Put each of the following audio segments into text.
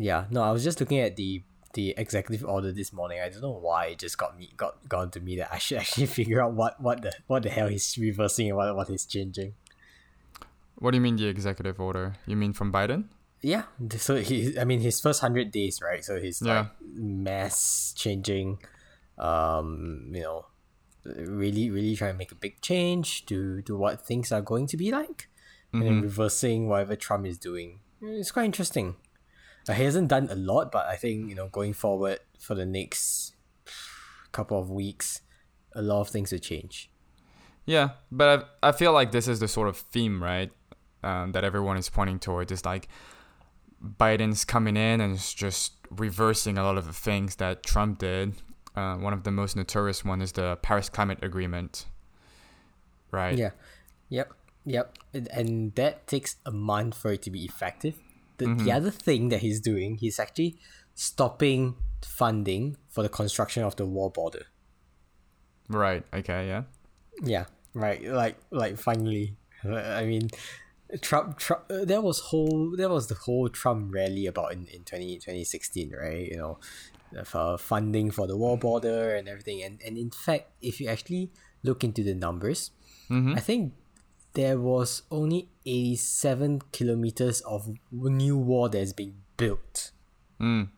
Yeah, no, I was just looking at the the executive order this morning. I don't know why it just got me got gone to me that I should actually figure out what what the what the hell he's reversing and what what he's changing. What do you mean the executive order? You mean from Biden? Yeah, so he I mean his first hundred days, right? So he's Yeah. like mass changing, um, you know, really really trying to make a big change to to what things are going to be like, and then reversing whatever Trump is doing. It's quite interesting. He hasn't done a lot, but I think you know going forward for the next couple of weeks, a lot of things will change. Yeah, but I, I feel like this is the sort of theme, right? Um, that everyone is pointing toward is like Biden's coming in and is just reversing a lot of the things that Trump did. Uh, one of the most notorious one is the Paris Climate Agreement, right? Yeah. Yep. Yep. And, and that takes a month for it to be effective. The, the other thing that he's doing, he's actually stopping funding for the construction of the wall border. Right. Okay. Yeah. Yeah. Right. Like like finally. I mean Trump, Trump uh, there was whole there was the whole Trump rally about in, in 20, 2016, right? You know, for funding for the wall border and everything. And and in fact, if you actually look into the numbers, Mm-hmm. I think there was only 87 kilometers of new wall that's being built. Mm.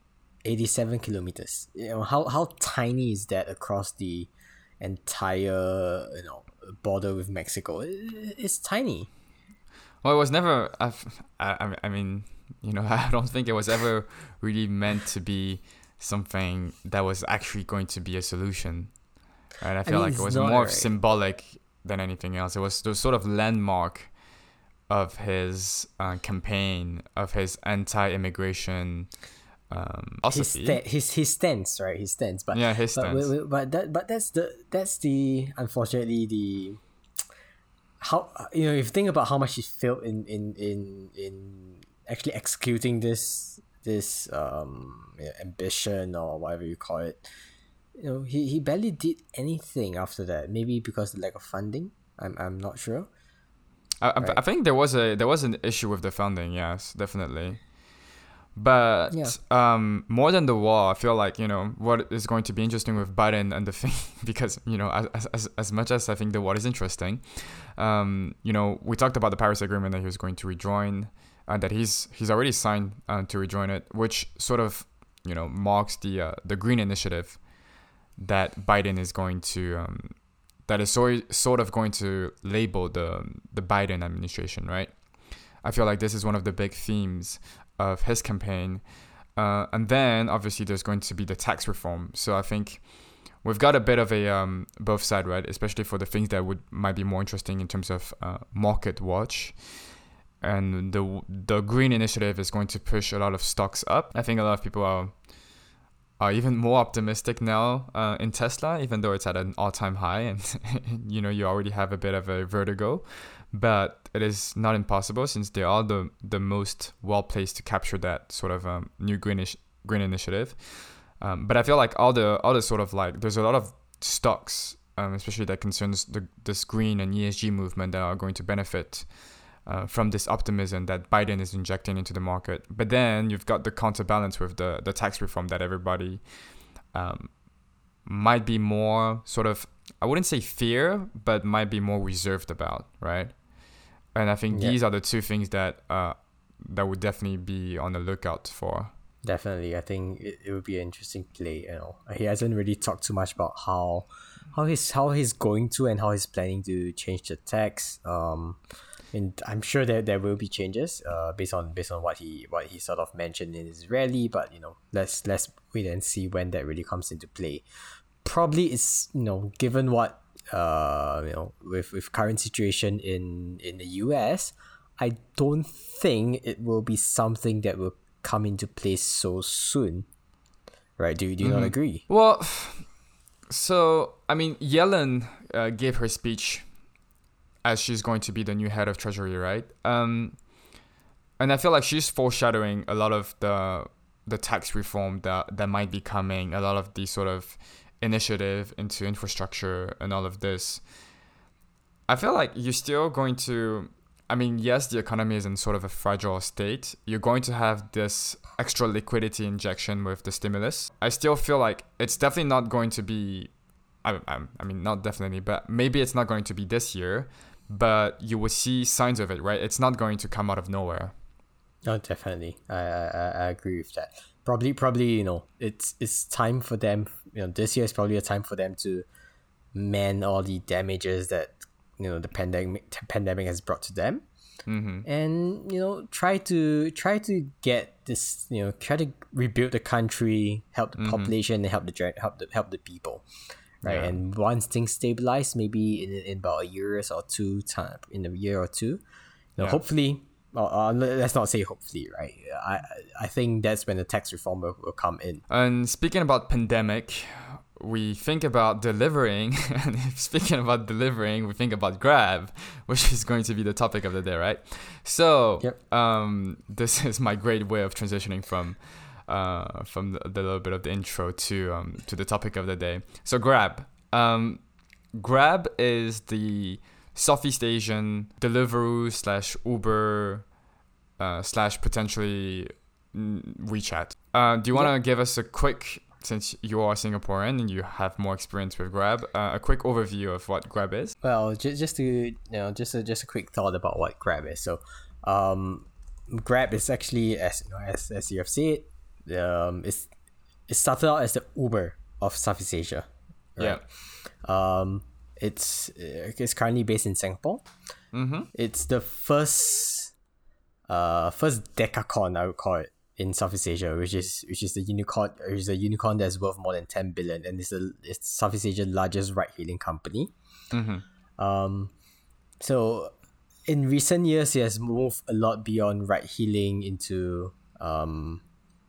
87 kilometers. You know, how, how tiny is that across the entire, you know, border with Mexico? It- It's tiny. Well, it was never. I've- I, I, I mean, you know, I don't think it was ever really meant to be something that was actually going to be a solution. Right? I feel mean, like it was more right? symbolic than anything else. It was the sort of landmark of his uh, campaign, of his anti-immigration um, His, sta- his his stance, right? His stance, but Yeah, his but, stance. wait, but that but that's the that's the unfortunately the how you know if you think about how much he failed in in in in actually executing this this um ambition or whatever you call it you know he, he barely did anything after that maybe because of lack of funding i'm, I'm not sure I, I- Right. I think there was a there was an issue with the funding. Yes, definitely. But Yeah. um, more than the wall, I feel like you know what is going to be interesting with Biden and the thing because you know as, as, as much as I think the wall is interesting, um, you know we talked about the Paris Agreement that he was going to rejoin, and that he's he's already signed uh, to rejoin it, which sort of you know marks the uh, the green initiative that Biden is going to um, that is so, sort of going to label the the Biden administration, right? I feel like this is one of the big themes of his campaign, uh, and then obviously there's going to be the tax reform. So I think we've got a bit of a um, both side, right? Especially for the things that would might be more interesting in terms of uh, market watch. And the the green initiative is going to push a lot of stocks up. I think a lot of people are are even more optimistic now uh, in Tesla, even though it's at an all-time high, and you know you already have a bit of a vertigo. But it is not impossible since they are the the most well placed to capture that sort of um, new greenish green initiative. Um, but I feel like all the other sort of like there's a lot of stocks, um, especially that concerns the this green and ESG movement that are going to benefit uh, from this optimism that Biden is injecting into the market. But then you've got the counterbalance with the, the tax reform that everybody um, might be more sort of, I wouldn't say fear, but might be more reserved about, right? And I think Yeah. these are the two things that uh, that would definitely be on the lookout for. Definitely, I think it, it would be an interesting play. You know, he hasn't really talked too much about how how he's how he's going to and how he's planning to change the tax. Um, and I'm sure that there will be changes. Uh, based on based on what he what he sort of mentioned in his rally. But you know, let's let's wait and see when that really comes into play. Probably it's you know given what uh you know with with current situation in in the U.S. I don't think it will be something that will come into place so soon. Right? Do, do you not agree? Well, so I mean, Yellen uh, gave her speech as she's going to be the new head of Treasury, right? Um, and I feel like she's foreshadowing a lot of the the tax reform that that might be coming, a lot of the sort of initiative into infrastructure and all of this. I feel like you're still going to. I mean, yes, the economy is in sort of a fragile state. You're going to have this extra liquidity injection with the stimulus. I still feel like it's definitely not going to be, I, I, I mean, not definitely, but maybe it's not going to be this year, but you will see signs of it, right? It's not going to come out of nowhere. Oh, definitely. I, I, I agree with that. Probably, probably, you know, it's it's time for them. You know, this year is probably a time for them to mend all the damages that you know the pandemic pandemic has brought to them, Mm-hmm. and you know try to try to get this you know try to rebuild the country, help the Mm-hmm. population, and help the help the help the people, right? Yeah. And once things stabilize, maybe in, in about a year or two time, in a year or two, you know, Yeah. hopefully. Uh, let's not say hopefully, right? I I think that's when the tax reform will, will come in. And speaking about pandemic, we think about delivering, and if speaking about delivering, we think about Grab, which is going to be the topic of the day, right? So, Yep. um, this is my great way of transitioning from, uh, from the, the little bit of the intro to um to the topic of the day. So Grab, um, Grab is the Southeast Asian Deliveroo slash Uber uh, slash potentially WeChat. Uh, do you want to give us a quick, since you are Singaporean and you have more experience with Grab, uh, a quick overview of what Grab is? Well, just just to you know, just a, just a quick thought about what Grab is. So, um, Grab is actually as you know, as as you have said, um, it's it started out as the Uber of Southeast Asia. Yeah. Um, it's uh, it's currently based in Singapore. Mm-hmm. It's the first, uh, first decacorn I would call it in Southeast Asia, which is which is the unicorn, which is a unicorn that's worth more than ten billion, and it's a it's Southeast Asia's largest ride-hailing company. Mm-hmm. Um, so in recent years, it has moved a lot beyond ride hailing into um,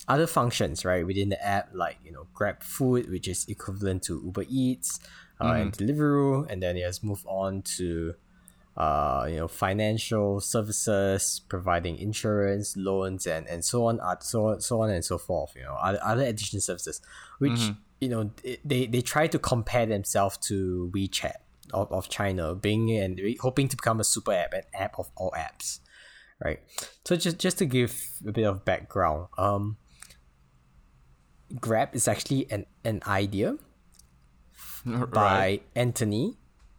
other functions, right, within the app, like you know Grab Food, which is equivalent to Uber Eats, uh, and Deliveroo, and then it has moved on to uh, you know financial services, providing insurance, loans, and and so on, uh, so on, so on and so forth. You know, other, other additional services, which you know they they try to compare themselves to WeChat of, of China, being and hoping to become a super app, an app of all apps, right? So just just to give a bit of background, um, Grab is actually an an idea by Anthony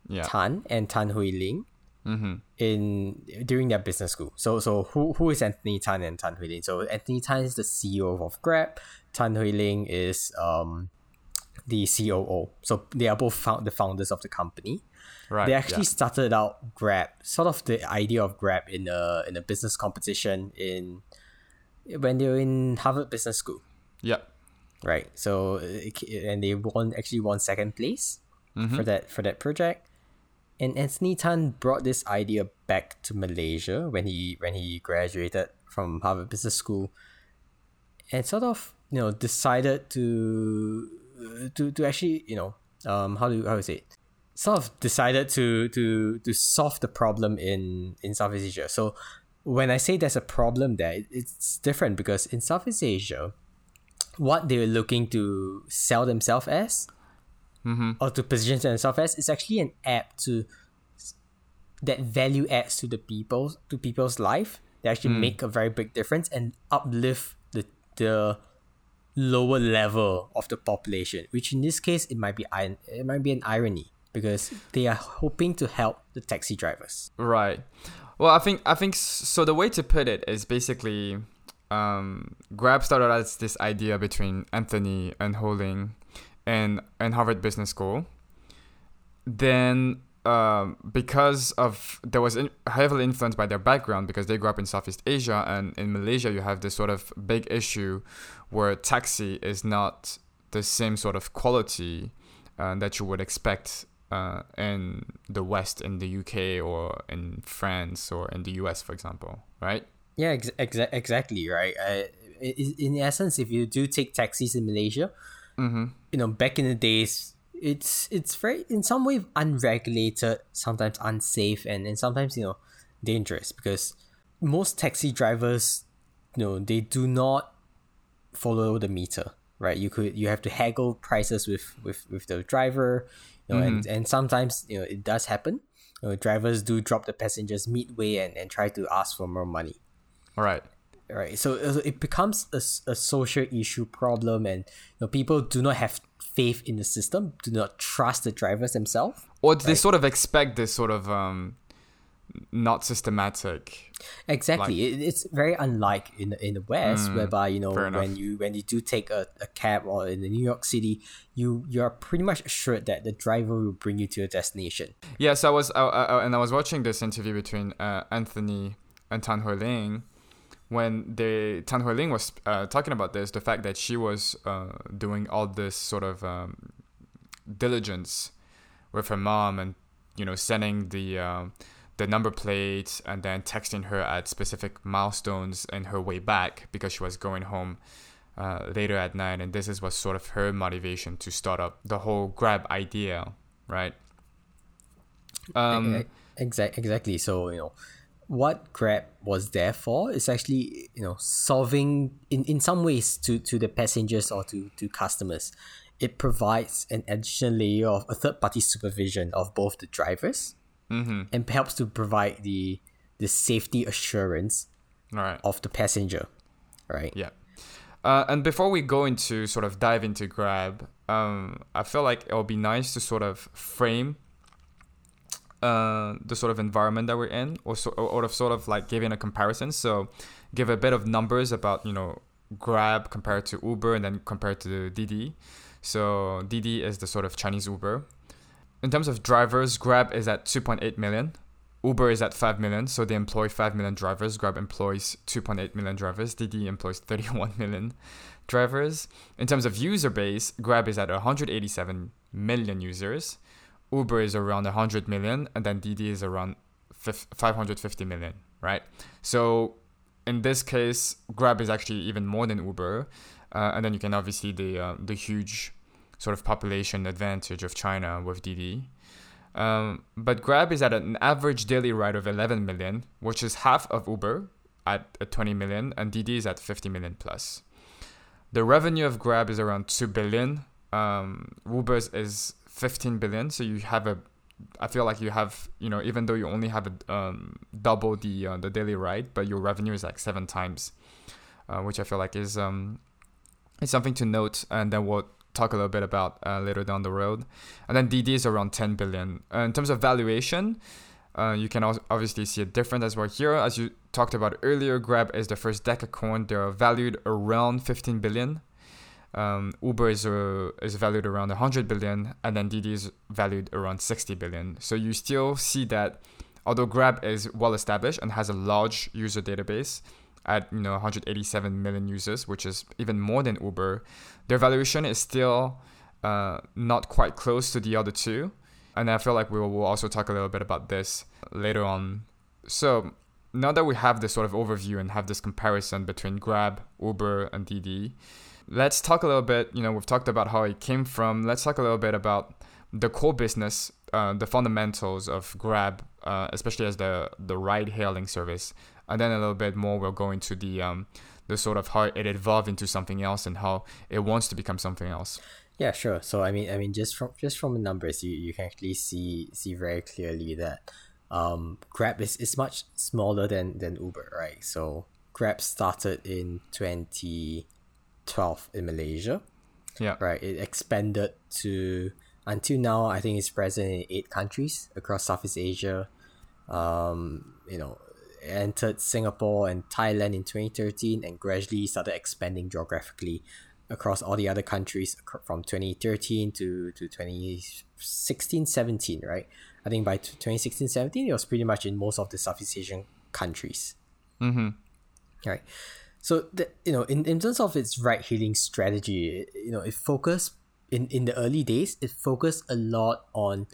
Yeah. Tan and Tan Hooi Ling Mm-hmm. in during their business school. So so who who is Anthony Tan and Tan Hooi Ling? So Anthony Tan is the CEO of Grab. Tan Hooi Ling is um the COO. So they are both found the founders of the company. Right. They actually yeah. started out Grab, sort of the idea of Grab in a in a business competition in when they were in Harvard Business School, Yeah. Right? So and they won actually won second place for that for that project. And Anthony Tan brought this idea back to Malaysia when he when he graduated from Harvard Business School, and sort of you know decided to to to actually you know um how do how say it sort of decided to to to solve the problem in in Southeast Asia. So when I say there's a problem there, it's different because in Southeast Asia, what they're looking to sell themselves as mm-hmm. or to position themselves as is actually an app to that value adds to the people to people's life. They actually mm. make a very big difference and uplift the the lower level of the population. Which in this case, it might be it might be an irony because they are hoping to help the taxi drivers. Right. Well, I think I think so. The way to put it is basically, um, Grab started as this idea between Anthony and Hooi Ling, and and Harvard Business School. Then, um, because of there was in, heavily influenced by their background because they grew up in Southeast Asia and in Malaysia you have this sort of big issue where taxi is not the same sort of quality uh, that you would expect uh, in the West, in the UK, or in France, or in the US, for example, right? Yeah, ex- exa- exactly right. Uh, i- in essence, if you do take taxis in Malaysia, Mm-hmm. you know, back in the days, it's it's very in some way unregulated, sometimes unsafe, and and sometimes you know dangerous because most taxi drivers, you know, they do not follow the meter. Right, you could you have to haggle prices with with with the driver, you know, and and sometimes you know it does happen. you know, drivers do drop the passengers midway and, and try to ask for more money. All right. Right. So uh, it becomes a, a social issue problem, and you know, people do not have faith in the system, do not trust the drivers themselves. Or they sort of expect this sort of um, not systematic. Exactly. Like, it, it's very unlike in the, in the West, mm, whereby you know when you when you do take a, a cab or in the New York City, you you are pretty much assured that the driver will bring you to your destination. Yes, I was, I, I, and I was watching this interview between uh, Anthony and Tan Hooi Ling when they Tan Hooi Ling was uh, talking about this, the fact that she was uh, doing all this sort of um, diligence with her mom and you know sending the uh, the number plate and then texting her at specific milestones in her way back because she was going home uh, later at night. And this is what sort of her motivation to start up the whole grab idea right? Um, exactly exactly. So you know what grab was there for is actually you know solving in, in some ways to, to the passengers or to, to customers it provides an additional layer of a third party supervision of both the drivers mm-hmm. and helps to provide the the safety assurance right. of the passenger. Right. Yeah. Uh, and before we go into sort of dive into Grab, um, I feel like it would be nice to sort of frame uh, the sort of environment that we're in, or, so, or, or sort of like giving a comparison. So, give a bit of numbers about you know Grab compared to Uber, and then compared to Didi. So Didi is the sort of Chinese Uber, in terms of drivers, Grab is at 2.8 million. Uber is at 5 million, so they employ 5 million drivers. Grab employs 2.8 million drivers. Didi employs 31 million drivers. In terms of user base, Grab is at 187 million users. Uber is around 100 million, and then Didi is around 550 million, right? So in this case, Grab is actually even more than Uber. Uh, and then you can obviously the uh, the huge sort of population advantage of China with Didi. Um, but Grab is at an average daily ride of 11 million, which is half of Uber at 20 million, and Didi is at 50 million plus. The revenue of Grab is around 2 billion. Um, Uber's is 15 billion. So you have a, I feel like you have, you know, even though you only have a um, double the uh, the daily ride, but your revenue is like seven times, uh, which I feel like is um, is something to note. And then we'll talk a little bit about uh, later down the road. And then Didi is around 10 billion. Uh, in terms of valuation, uh, you can obviously see a difference as well here. As you talked about earlier, Grab is the first decacorn. They're valued around 15 billion. Um, Uber is uh, is valued around 100 billion, and then Didi is valued around 60 billion. So you still see that, although Grab is well established and has a large user database, at you know 187 million users, which is even more than Uber, their valuation is still uh, not quite close to the other two. And I feel like we will we'll also talk a little bit about this later on. So now that we have this sort of overview and have this comparison between Grab, Uber, and Didi, let's talk a little bit. You know, we've talked about how it came from. Let's talk a little bit about the core business, uh, the fundamentals of Grab, uh, especially as the the ride hailing service and then a little bit more we'll go into the um, the sort of how it evolved into something else and how it wants to become something else. Yeah, sure. So I mean, I mean, just from just from the numbers, you, you can actually see see very clearly that um, Grab is, is much smaller than than Uber, right? So Grab started in twenty twelve in Malaysia. Yeah. Right. It expanded to until now. I think it's present in eight countries across Southeast Asia. Um, you know, entered Singapore and Thailand in 2013 and gradually started expanding geographically across all the other countries from 2013 to, to 2016 17 right i think by 2016 17 it was pretty much in most of the southeast asian countries mm-hmm. right so the, you know in, in terms of its ride hailing strategy you know it focused in, in the early days it focused a lot on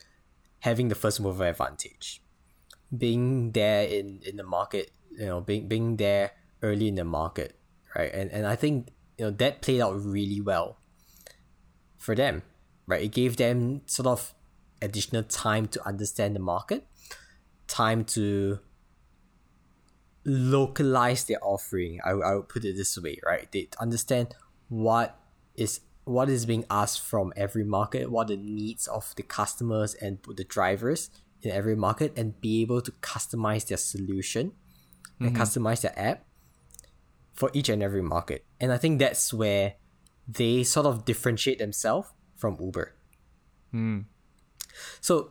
having the first mover advantage. Being there in in the market you know being being there early in the market right? And and i think you know that played out really well for them right? It gave them sort of additional time to understand the market time to localize their offering I, I would put it this way right they understand what is what is being asked from every market what the needs of the customers and the drivers in every market and be able to customize their solution and mm-hmm. customize their app for each and every market. And I think that's where they sort of differentiate themselves from Uber. Mm. So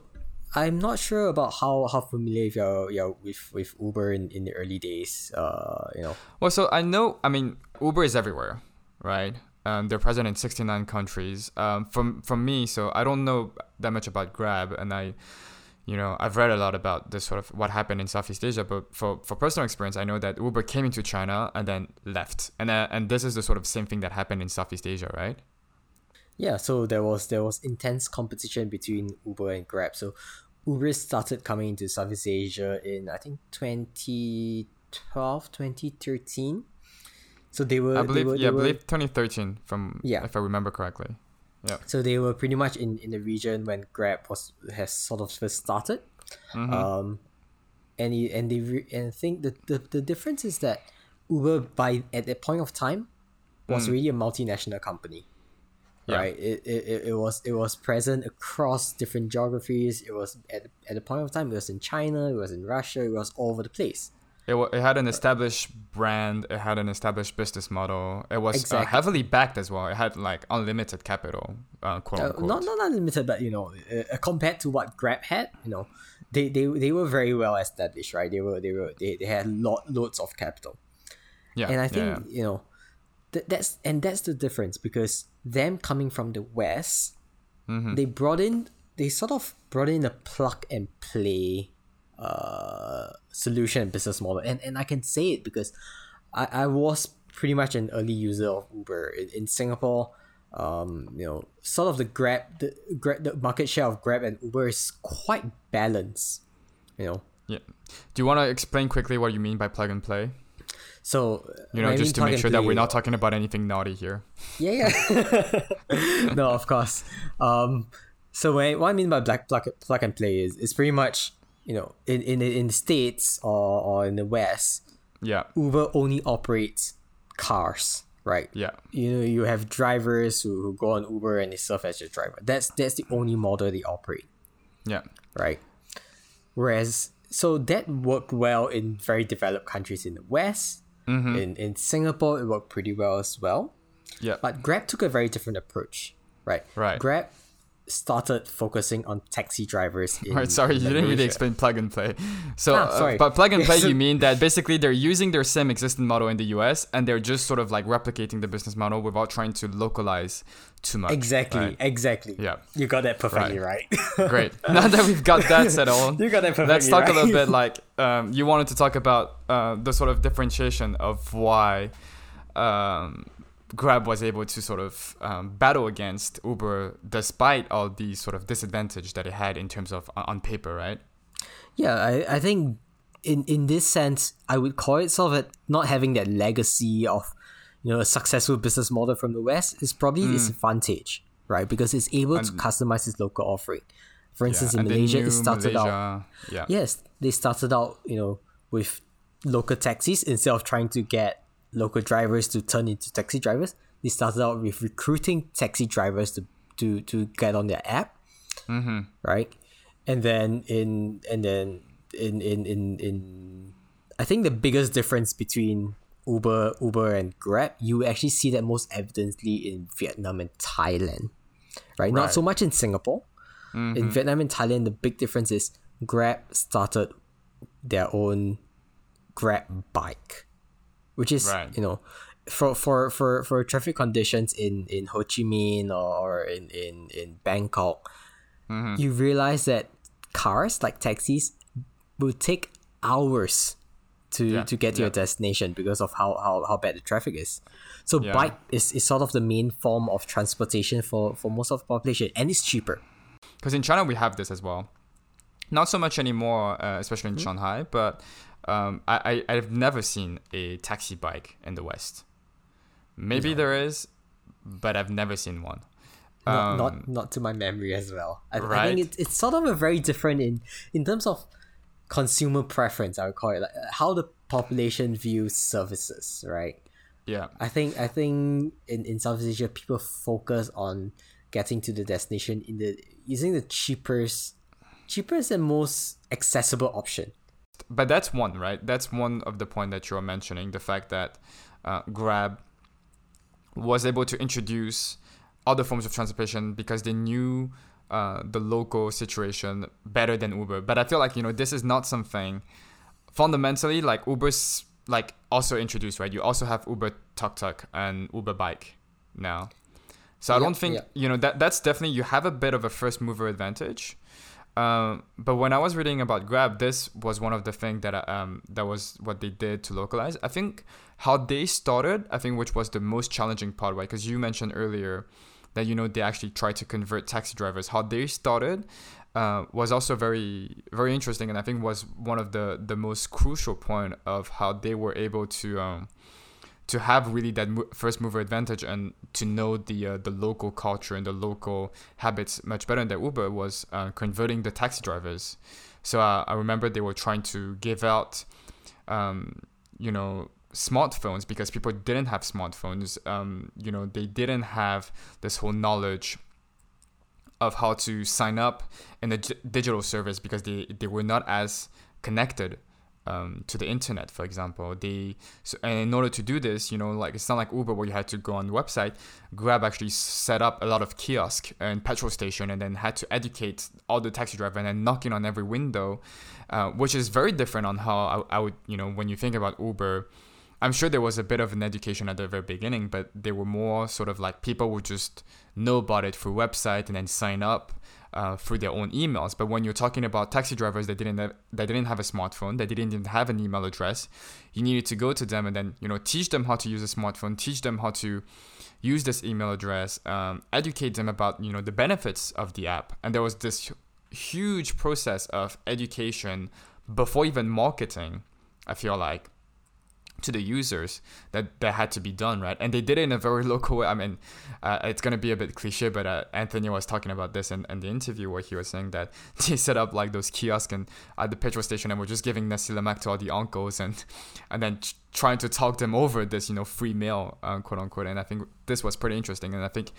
I'm not sure about how, how familiar you're, you're with, with Uber in, in the early days. Uh, you know. Well, so I know. I mean, Uber is everywhere, right? Um, they're present in 69 countries. Um, from from me, so I don't know that much about Grab, and I, you know, I've read a lot about this sort of what happened in Southeast Asia. But for, for personal experience, I know that Uber came into China and then left, and uh, and this is the sort of same thing that happened in Southeast Asia, right? Yeah, so there was there was intense competition between Uber and Grab. So Uber started coming into Southeast Asia in I think 2012, 2013. So they were I believe, were, yeah, I believe 2013, from Yeah. if I remember correctly. Yeah. so they were pretty much in, in the region when Grab was has sort of first started. Mm-hmm. Um, and he, and they re- and I think the, the the difference is that Uber by at that point of time was really a multinational company. Yeah. Right. It, it, it, was it was present across different geographies. It was at, at the point of time it was in China, it was in Russia, it was all over the place. It, wa- it had an established brand. It had an established business model. It was uh, heavily backed as well. It had like unlimited capital, uh, quote Uh, not not unlimited, but you know, uh, compared to what Grab had, you know, they, they they were very well established, right? They were they were they, they had lot loads of capital, yeah, and I yeah, think yeah. you know, th- that's and that's the difference because them coming from the west, Mm-hmm. they brought in they sort of brought in a plug and play uh solution and business model, and and I can say it because I I was pretty much an early user of Uber in, in Singapore. Um, you know, sort of the Grab the Grab the market share of Grab and Uber is quite balanced. You know, yeah. Do you want to explain quickly what you mean by plug and play? So You know, just to make sure and that we're not talking about anything naughty here. Yeah, yeah. no, of course. Um, so when, what I mean by black plug, plug and play is it's pretty much you know in in the- in the states or or in the west, Yeah, Uber only operates cars, right? yeah, You know, you have drivers who, who go on Uber and they serve as your driver. That's that's the only model they operate, yeah, right? Whereas, so that worked well in very developed countries in the West. Mm-hmm. In in Singapore, it worked pretty well as well. yeah. But Grab took a very different approach, right? Right. Grab started focusing on taxi drivers. In Alright, sorry, you didn't really explain plug and play. So, Ah, uh, sorry. but plug and play, you mean that basically they're using their same existing model in the US and they're just sort of like replicating the business model without trying to localize too much. Exactly, right? exactly. Yeah. You got that perfectly right. Great. Now that we've got that settled, you got that perfectly let's talk right. a little bit like um, you wanted to talk about uh, the sort of differentiation of why um, Grab was able to sort of um, battle against Uber despite all the sort of disadvantage that it had in terms of on- on paper, right? Yeah, I, I think in in this sense, I would call it sort of not having that legacy of you know a successful business model from the West is probably Hmm. its advantage, right? Because it's able to customize its local offering. For instance, in Malaysia, it started out yeah, yes, they started out, you know, with local taxis instead of trying to get local drivers to turn into taxi drivers. They started out with recruiting taxi drivers to to to get on their app, Mm-hmm. right? And then in and then in in in in, I think the biggest difference between Uber Uber and Grab, you actually see that most evidently in Vietnam and Thailand, right? Not so much in Singapore. In Vietnam and Thailand, the big difference is Grab started their own Grab bike, which is Right. you know, for for for for traffic conditions in in Ho Chi Minh or, in in in Bangkok, you realize that cars like taxis will take hours to Yeah, to get to your destination because of how how, how bad the traffic is. So Yeah. bike is, is sort of the main form of transportation for, for most of the population and it's cheaper. because in China we have this as well. Not so much anymore, uh, especially in Hmm? Shanghai, but um, I, I I've never seen a taxi bike in the West. Maybe there is, but I've never seen one. Not, Um, not not to my memory as well. I, I think it's, it's sort of a very different in in terms of consumer preference. I would call it like uh, how the population views services. Right. yeah, I think I think in in Southeast Asia people focus on getting to the destination in the using the cheapest cheapest and most accessible option. But that's one, right? That's one of the point that you're mentioning. The fact that uh, Grab was able to introduce other forms of transportation because they knew uh, the local situation better than Uber. But I feel like you know this is not something fundamentally like Uber's like also introduced, right? You also have Uber Tuk Tuk and Uber Bike now. So I don't think you know that that's definitely you have a bit of a first mover advantage. Um, but when I was reading about Grab, this was one of the things that um, that was what they did to localize. I think how they started, I think, which was the most challenging part, right? Because you mentioned earlier that you know they actually tried to convert taxi drivers. How they started uh, was also very very interesting, and I think was one of the the most crucial point of how they were able to. Um, to have really that first mover advantage and to know the uh, the local culture and the local habits much better than Uber was uh, converting the taxi drivers. So uh, I remember they were trying to give out, um, you know, smartphones because people didn't have smartphones. Um, you know, they didn't have this whole knowledge of how to sign up in a digital service because they, they were not as connected um, to the internet, for example. They so, and in order to do this, you know, like it's not like Uber where you had to go on the website. Grab actually set up a lot of kiosk and petrol station, and then had to educate all the taxi driver and then knocking on every window, uh, which is very different on how I, I would, you know, when you think about Uber I'm sure there was a bit of an education at the very beginning, but they were more sort of like people would just know about it through website and then sign up uh, through their own emails. But when you're talking about taxi drivers that didn't have, that didn't have a smartphone, that didn't even have an email address, you needed to go to them and then you know teach them how to use a smartphone, teach them how to use this email address, um, educate them about you know the benefits of the app. And there was this huge process of education before even marketing. I feel like to the users that that had to be done right? And they did it in a very local way. I mean uh, it's going to be a bit cliche but uh, anthony was talking about this in, in the interview where he was saying that they set up like those kiosks and at the petrol station and were just giving nasi lemak to all the uncles and and then ch- trying to talk them over this you know free meal um, quote unquote. And i think this was pretty interesting. And i think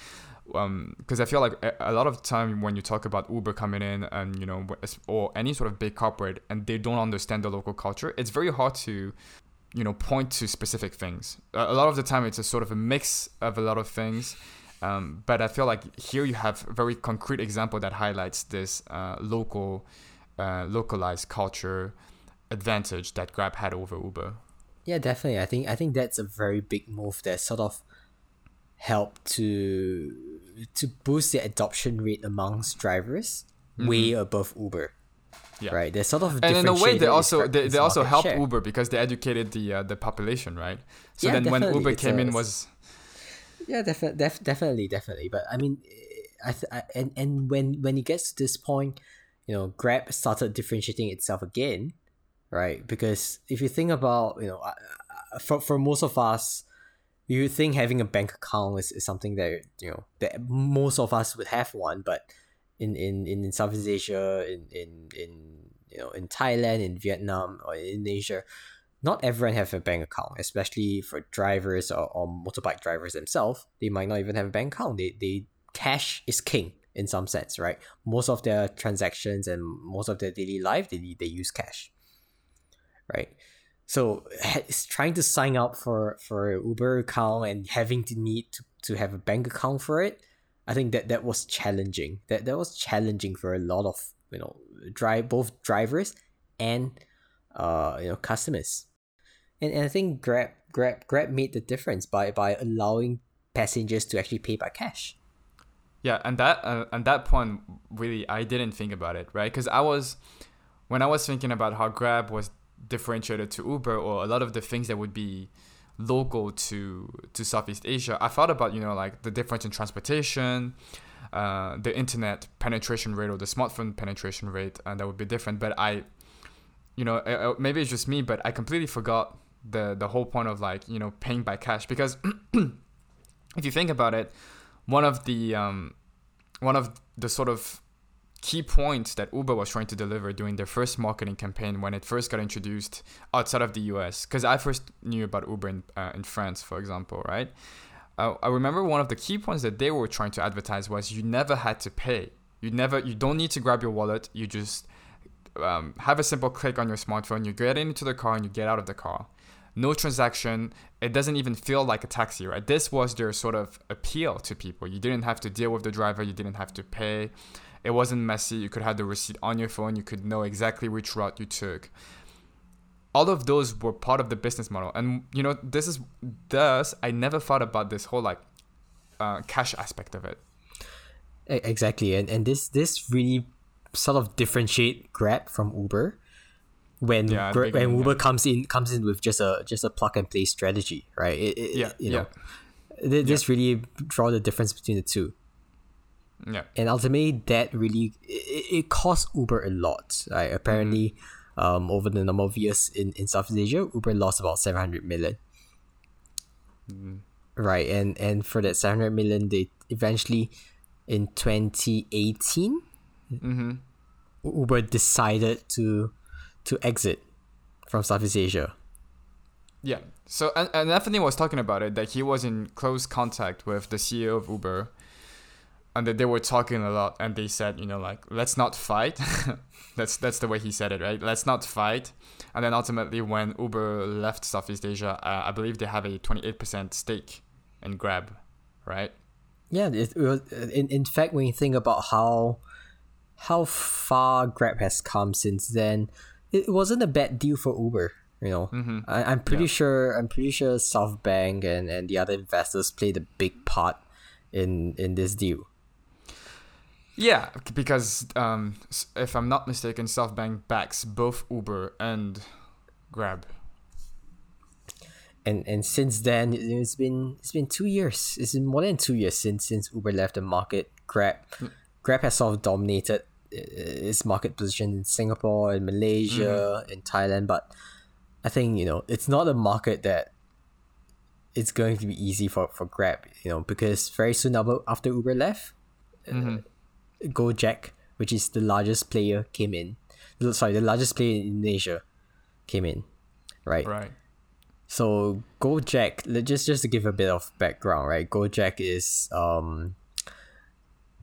because um, I feel like a, lot of time when you talk about Uber coming in and you know or any sort of big corporate and they don't understand the local culture, it's very hard to you know point to specific things. A lot of the time, it's a sort of a mix of a lot of things. Um, but I feel like here you have a very concrete example that highlights this uh, local, uh, localized culture advantage that Grab had over Uber. Yeah, definitely. I think I think that's a very big move that sort of helped to to boost the adoption rate amongst drivers mm-hmm. way above Uber. Yeah. Right. They're sort of and in a way they also they, they also helped share. Uber because they educated the uh, the population, right? So yeah, then when Uber came a, in was yeah, definitely, def- definitely, definitely. But I mean, I, th- I and and when when it gets to this point, you know, Grab started differentiating itself again, right? Because if you think about you know, for for most of us, you think having a bank account is, is something that you know that most of us would have one, but in in in Southeast Asia, in in in you know in Thailand, in Vietnam, or in Asia, not everyone have a bank account, especially for drivers or, or motorbike drivers themselves. They might not even have a bank account. They they cash is king in some sense, right? Most of their transactions and most of their daily life, they they use cash, right? So trying to sign up for for Uber account and having to need to, to have a bank account for it I think that that was challenging. That that was challenging for a lot of you know drive both drivers and uh you know customers. And, and I think Grab Grab Grab made the difference by by allowing passengers to actually pay by cash. Yeah, and that uh, and that point really I didn't think about it, right? Cuz I was when I was thinking about how Grab was differentiated to Uber or a lot of the things that would be local to to Southeast Asia, I thought about you know like the difference in transportation, uh, the internet penetration rate or the smartphone penetration rate, and that would be different. But I, you know, maybe it's just me, but I completely forgot the the whole point of like you know paying by cash because if you think about it, one of the um, one of the sort of key points that Uber was trying to deliver during their first marketing campaign when it first got introduced outside of the US. Because I first knew about Uber in, uh, in France, for example, right? Uh, I remember one of the key points that they were trying to advertise was you never had to pay You never, you don't need to grab your wallet. You just um, have a simple click on your smartphone. You get into the car and you get out of the car. No transaction. It doesn't even feel like a taxi, right? This was their sort of appeal to people. You didn't have to deal with the driver. You didn't have to pay. It wasn't messy. You could have the receipt on your phone. You could know exactly which route you took. All of those were part of the business model. And, you know, this is, thus, I never thought about this whole like uh, cash aspect of it. Exactly, and and this this really sort of differentiate Grab from Uber when Yeah, Gra- when Uber yeah. comes in comes in with just a just a plug and play strategy, right? It, it- Yeah, you yeah. know, th- this really draw the difference between the two, Yeah. and ultimately that really it, it cost Uber a lot. Right? Apparently, Mm-hmm. um, over the number of years in in Southeast Asia, Uber lost about seven hundred million. Mm-hmm. Right, and and for that seven hundred million, they eventually in twenty eighteen. Mm-hmm. Uber decided to to exit from Southeast Asia. Yeah. So and, and Anthony was talking about it that he was in close contact with the CEO of Uber, and that they were talking a lot. And they said, you know, like let's not fight. that's that's the way he said it, right? Let's not fight. And then ultimately, when Uber left Southeast Asia, uh, I believe they have a twenty eight percent stake in Grab, right? Yeah, it, it was, in in fact, when you think about how how far Grab has come since then, it wasn't a bad deal for Uber. You know, Mhm. I, I'm pretty Yeah. sure I'm pretty sure SoftBank and, and the other investors played a big part in in this deal. Yeah, because um, if I'm not mistaken, SoftBank backs both Uber and Grab. and and since then it- it's been it's been two years. It's been more than two years since since uber left the market. Grab grab has sort of dominated uh, its market position in singapore in malaysia in thailand but i think you know it's not a market that it's going to be easy for for grab you know because very soon after, after uber left uh, gojek which is the largest player came in sorry the largest player in indonesia came in right Right. so Gojek, just just to give a bit of background, right? Gojek is um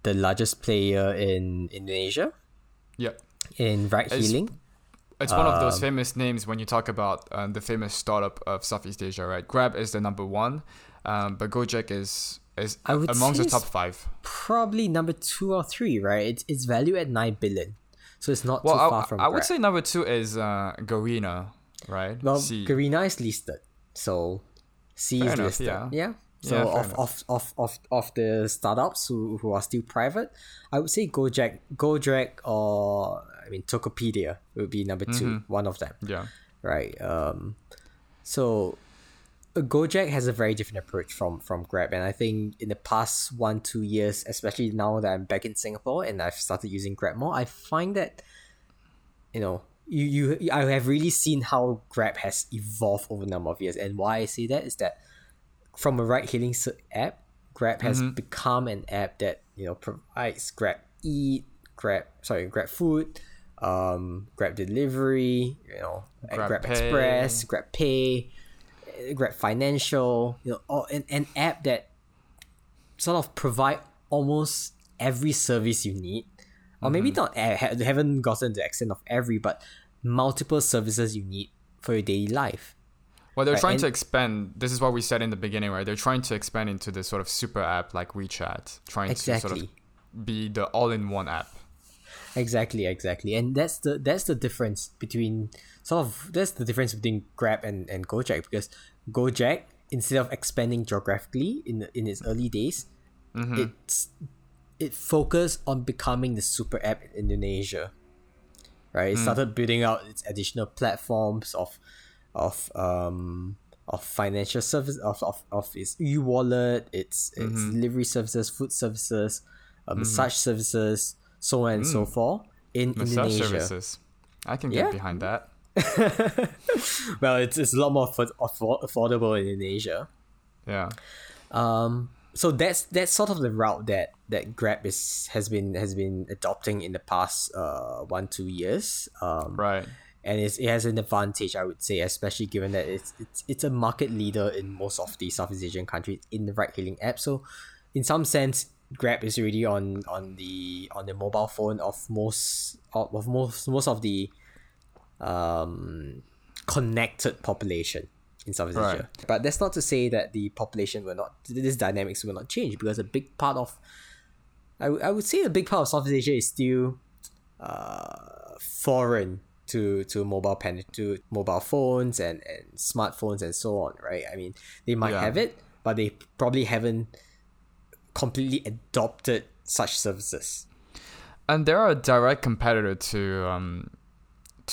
the largest player in Indonesia Yep. in ride It's- hailing. It's one of Um, those famous names when you talk about um, the famous startup of Southeast Asia, right? Grab is the number one, um, but Gojek is is I would amongst the top five. Probably number two or three, right? It's it's valued at nine billion, so it's not Well, too I, far from. That. I would Grab. say number two is uh, Garena, right? well, Sea. Garena is listed, so Sea Fair is enough, listed. yeah. Yeah. So Yeah, of, of, of, of, of the startups who, who are still private, I would say Gojek, Gojek or I mean Tokopedia would be number 2 Mm-hmm. one of them. yeah. right? Um, so Gojek has a very different approach from from Grab, and I think in the past one two years, especially now that I'm back in Singapore and I've started using Grab more, I find that you know you you I have really seen how Grab has evolved over a number of years, and why I say that is that from a ride hailing app, Grab has become an app that you know provides Grab Eat, Grab sorry Grab Food, um, Grab Delivery, you know, Grab Grab, Express, Grab Pay, Grab Financial, you know, all, an, an app that sort of provide almost every service you need, or maybe Mm-hmm. not. ha- haven't gotten to the extent of every, but multiple services you need for your daily life. Well, they're Right, trying and- to expand. This is what we said in the beginning, right? They're trying to expand into this sort of super app like WeChat, trying to sort of be the all-in-one app. Exactly, exactly, and that's the that's the difference between sort of that's the difference between Grab and, and Gojek because Gojek instead of expanding geographically in in its early days, it's it focused on becoming the super app in Indonesia. Right, it started building out its additional platforms of of um of financial service of of, of its e wallet, its its delivery services, food services, uh, massage services, so on and so forth in Massage Indonesia. services. I can Yeah. get behind that. Well, it's, it's a lot more afford- afford- affordable in Indonesia. Yeah. Um, so that's that's sort of the route that that Grab is has been has been adopting in the past uh one two years. Um, Right. and it's, it has an advantage, I would say, especially given that it's it's it's a market leader in most of the Southeast Asian countries in the ride hailing app. So, in some sense, Grab is already on on the on the mobile phone of most of of most most of the um connected population in Southeast Right. Asia. But that's not to say that the population will not this dynamics will not change because a big part of I, w- I would say a big part of Southeast Asia is still uh foreign to to mobile pen to mobile phones and and smartphones and so on right i mean they might Yeah. have it but they probably haven't completely adopted such services. And they're a direct competitor to um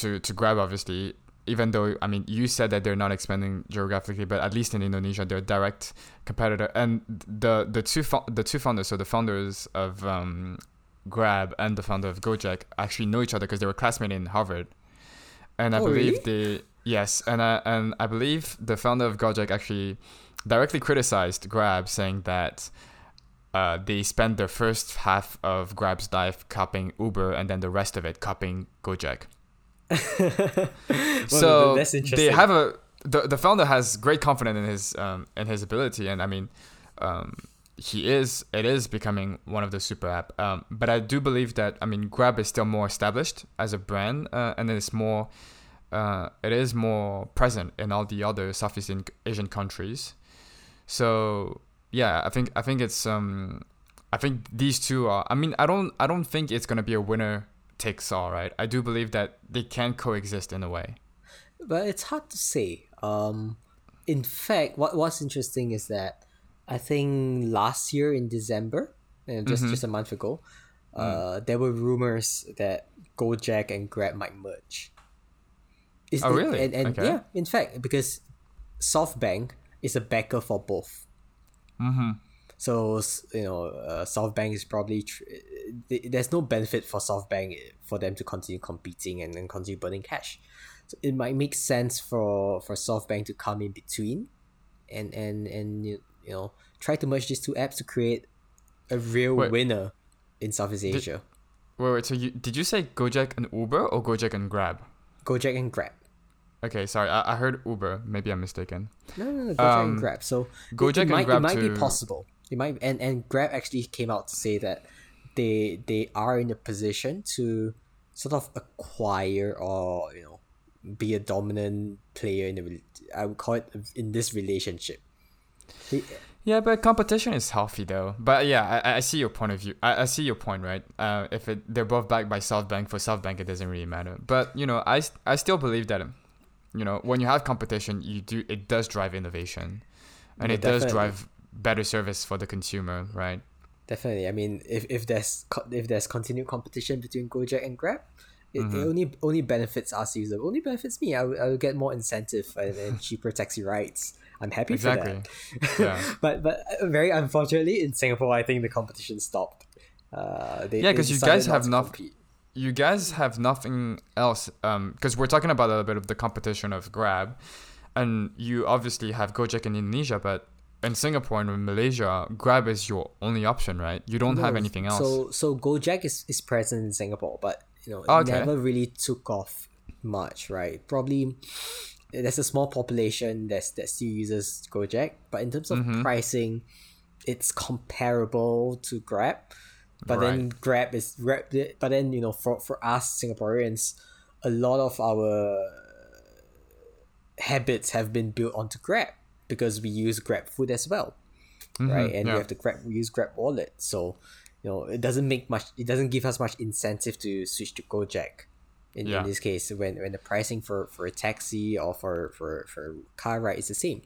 to to grab obviously even though i mean you said that they're not expanding geographically but at least in indonesia they're a direct competitor. And the the two fo- the two founders so the founders of um grab and the founder of gojek actually know each other because they were classmates in harvard. And i Oh, believe really? they yes and i and i believe the founder of gojek actually directly criticized grab saying that uh, they spent the first half of Grab's life copying Uber and then the rest of it copying Gojek. so that's they have a the, the founder has great confidence in his um, in his ability and I mean um, he is it is becoming one of the super app um, but I do believe that I mean Grab is still more established as a brand uh, and it's more uh, it is more present in all the other Southeast Asian countries so yeah, I think I think it's um I think these two are I mean I don't I don't think it's gonna be a winner takes all, right? I do believe that they can coexist in a way. but it's hard to say um in fact what what's interesting is that i think last year in december uh, just Mm-hmm. just a month ago Mm. uh there were rumors that gojek and grab might merge Is Oh, it- really? and, and Okay. yeah in fact because softbank is a backer for both Mm-hmm. so you know, uh, SoftBank is probably tr- there's no benefit for SoftBank for them to continue competing and then continue burning cash. So it might make sense for for SoftBank to come in between, and and and you, you know try to merge these two apps to create a real Wait. winner in Southeast Asia. Wait, wait, so you did you say Gojek and Uber or Gojek and Grab? Gojek and Grab. Okay, sorry, I, I heard Uber. Maybe I'm mistaken. No, no, no, Gojek Um, and Grab. So Gojek it, and might, Grab it might be possible. It might and and Grab actually came out to say that they they are in a position to sort of acquire or you know be a dominant player in the I would call it in this relationship. Yeah, but competition is healthy though. But yeah, I, I see your point of view. I, I see your point, right? Uh, if it they're both backed by SoftBank, for SoftBank it doesn't really matter. But you know, I, I still believe that, you know, when you have competition, you do it does drive innovation, and Yeah, it does drive better service for the consumer, right? Definitely. I mean, if, if there's co- if there's continued competition between Gojek and Grab, it, Mm-hmm. it only only benefits us users. It only benefits me. I will, I will get more incentive and, and cheaper taxi rides. I'm happy Exactly. for that. Yeah. but but uh, very unfortunately in Singapore, I think the competition stopped. Uh, they, Yeah, because you guys have not- compete. You guys have nothing else um because we're talking about a bit of the competition of grab and you obviously have gojek in indonesia but in singapore and in malaysia grab is your only option right you don't have anything else So so Gojek is, is present in Singapore, but you know it Okay. never really took off much, right? Probably there's a small population that's that still uses Gojek, but in terms of Mm-hmm. pricing, it's comparable to Grab. But then Grab is Grab, but then you know for for us Singaporeans, a lot of our habits have been built onto Grab because we use Grab food as well right? And Mm-hmm. yeah. we have to grab we use Grab Wallet, so you know it doesn't make much. It doesn't give us much incentive to switch to Gojek. In, Yeah. in this case, when when the pricing for for a taxi or for for for car ride is the same.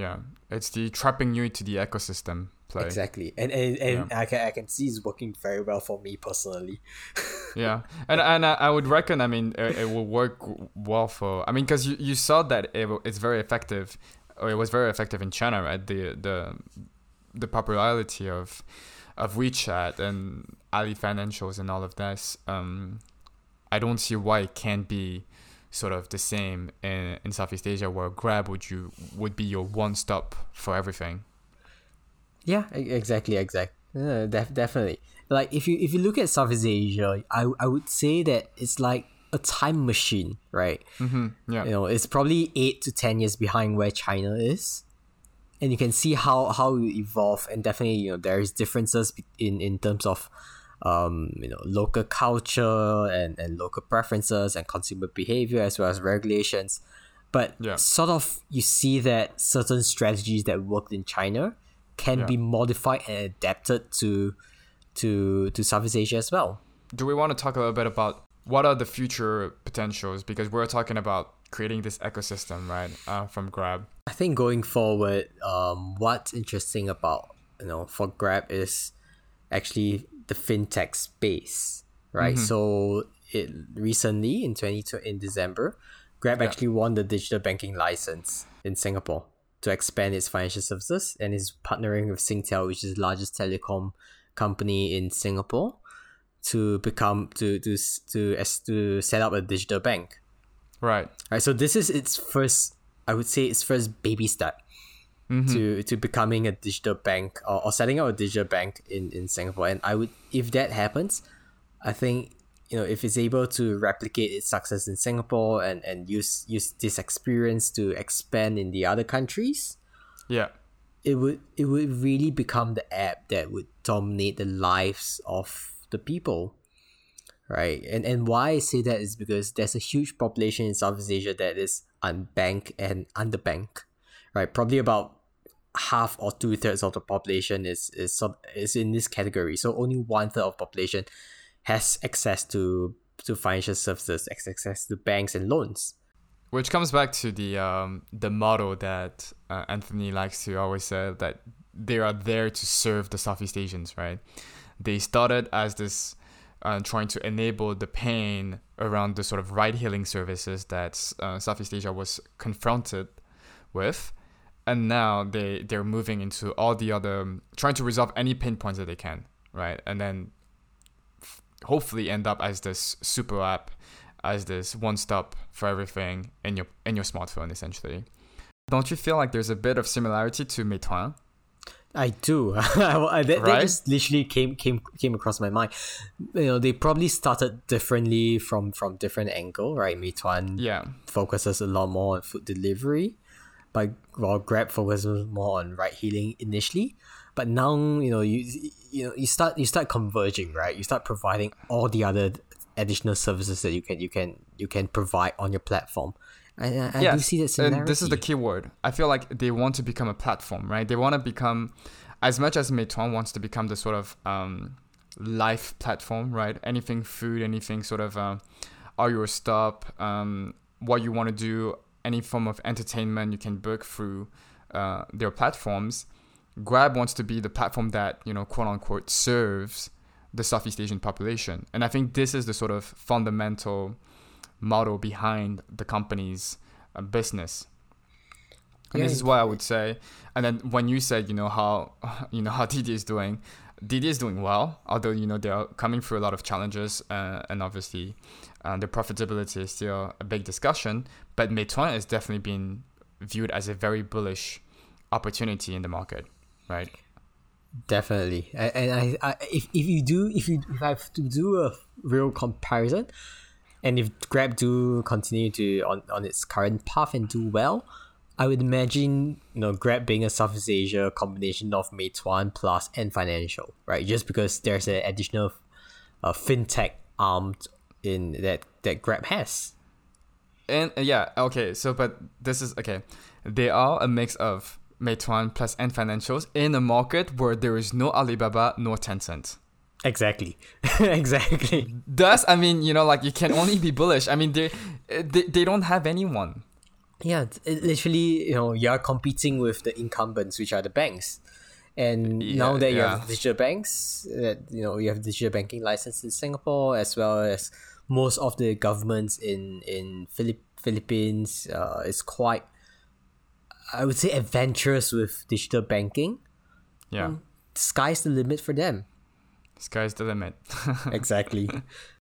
Yeah. It's the trapping you into the ecosystem play. Exactly, and and, and I can I can see it's working very well for me personally. yeah. And and I, I would reckon i mean it, it will work well for i mean because you, you saw that it, it's very effective or it was very effective in china right? The the the popularity of of wechat and ali financials and all of this. Um i don't see why it can't be sort of the same in, in southeast asia where grab would you would be your one stop for everything Yeah, exactly, exactly. Uh, def- definitely. Like if you if you look at Southeast Asia, I I would say that it's like a time machine, right? mm-hmm. yeah you know it's probably eight to ten years behind where china is and you can see how how you evolve and definitely you know there is differences in in terms of um, you know local culture and, and local preferences and consumer behavior as well as regulations but Yeah. sort of you see that certain strategies that worked in China can Yeah. be modified and adapted to to to Southeast Asia as well. Do we want to talk a little bit about what are the future potentials? Because we're talking about creating this ecosystem, right? Uh, from Grab. I think going forward, um, what's interesting about you know for Grab is actually the fintech space, right? Mm-hmm. So it recently in twenty in December, Grab actually won the digital banking license in Singapore to expand its financial services and is partnering with Singtel, which is the largest telecom company in Singapore, to become to to to as to set up a digital bank. Right. Right, so this is its first, I would say, its first baby step Mm-hmm. to to becoming a digital bank or, or setting up a digital bank in in Singapore. And I would, if that happens, I think you know if it's able to replicate its success in Singapore and and use use this experience to expand in the other countries, Yeah. it would it would really become the app that would dominate the lives of the people right and and why i say that is because there's a huge population in southeast asia that is unbanked and underbanked right probably about half or two thirds of the population is is sub, is in this category. So only one third of population has access to to financial services access to banks and loans. Which comes back to the um, the model that uh, Anthony likes to always say that they are there to serve the Southeast Asians, right? They started as this uh, trying to enable the pain around the sort of ride-hailing services that uh, Southeast Asia was confronted with, and now they they're moving into all the other trying to resolve any pain points that they can, right? And then f- hopefully end up as this super app as this one stop for everything in your in your smartphone essentially. Don't you feel like there's a bit of similarity to Meituan? I do. That Right? just literally came came came across my mind. You know, they probably started differently from from different angle, right? Meituan Yeah. focuses a lot more on food delivery, but while Grab focuses more on ride hailing initially. But now you know you you know you start you start converging, right? You start providing all the other additional services that you can you can you can provide on your platform. I, I, I do see that similarity. and this is the key word. I feel like they want to become a platform, right? They want to become, as much as Meituan wants to become the sort of um, life platform, right? Anything food, anything sort of uh, all your stop, um, what you want to do, any form of entertainment you can book through uh, their platforms. Grab wants to be the platform that you know, quote unquote, serves the Southeast Asian population, and I think this is the sort of fundamental model behind the company's uh, business. And this is why I would say, and then when you said, you know how, you know how Didi is doing, Didi is doing well. Although you know they are coming through a lot of challenges, uh, and obviously, uh, the profitability is still a big discussion. But Meituan is definitely being viewed as a very bullish opportunity in the market, right? Definitely, and, and I, I, if if you do, if you if I have to do a real comparison, and if Grab do continue to on, on its current path and do well, I would imagine you know Grab being a Southeast Asia combination of Meituan plus Ant Financial, right? Just because there's an additional uh, fintech arm in that that Grab has. And uh, yeah, okay. So, but this is okay. They are a mix of Meituan plus Ant Financials in a market where there is no Alibaba nor Tencent. Exactly, exactly. Thus, I mean, you know, like you can only be bullish. I mean, they they, they don't have anyone. Yeah, it literally, you know, you're competing with the incumbents, which are the banks. And now Yeah, that you have digital banks, that you know, you have digital banking license in Singapore as well as most of the governments in in Philip Philippines uh, is quite, I would say, adventurous with digital banking. Yeah, Sky's the limit for them. sky's the limit. Exactly.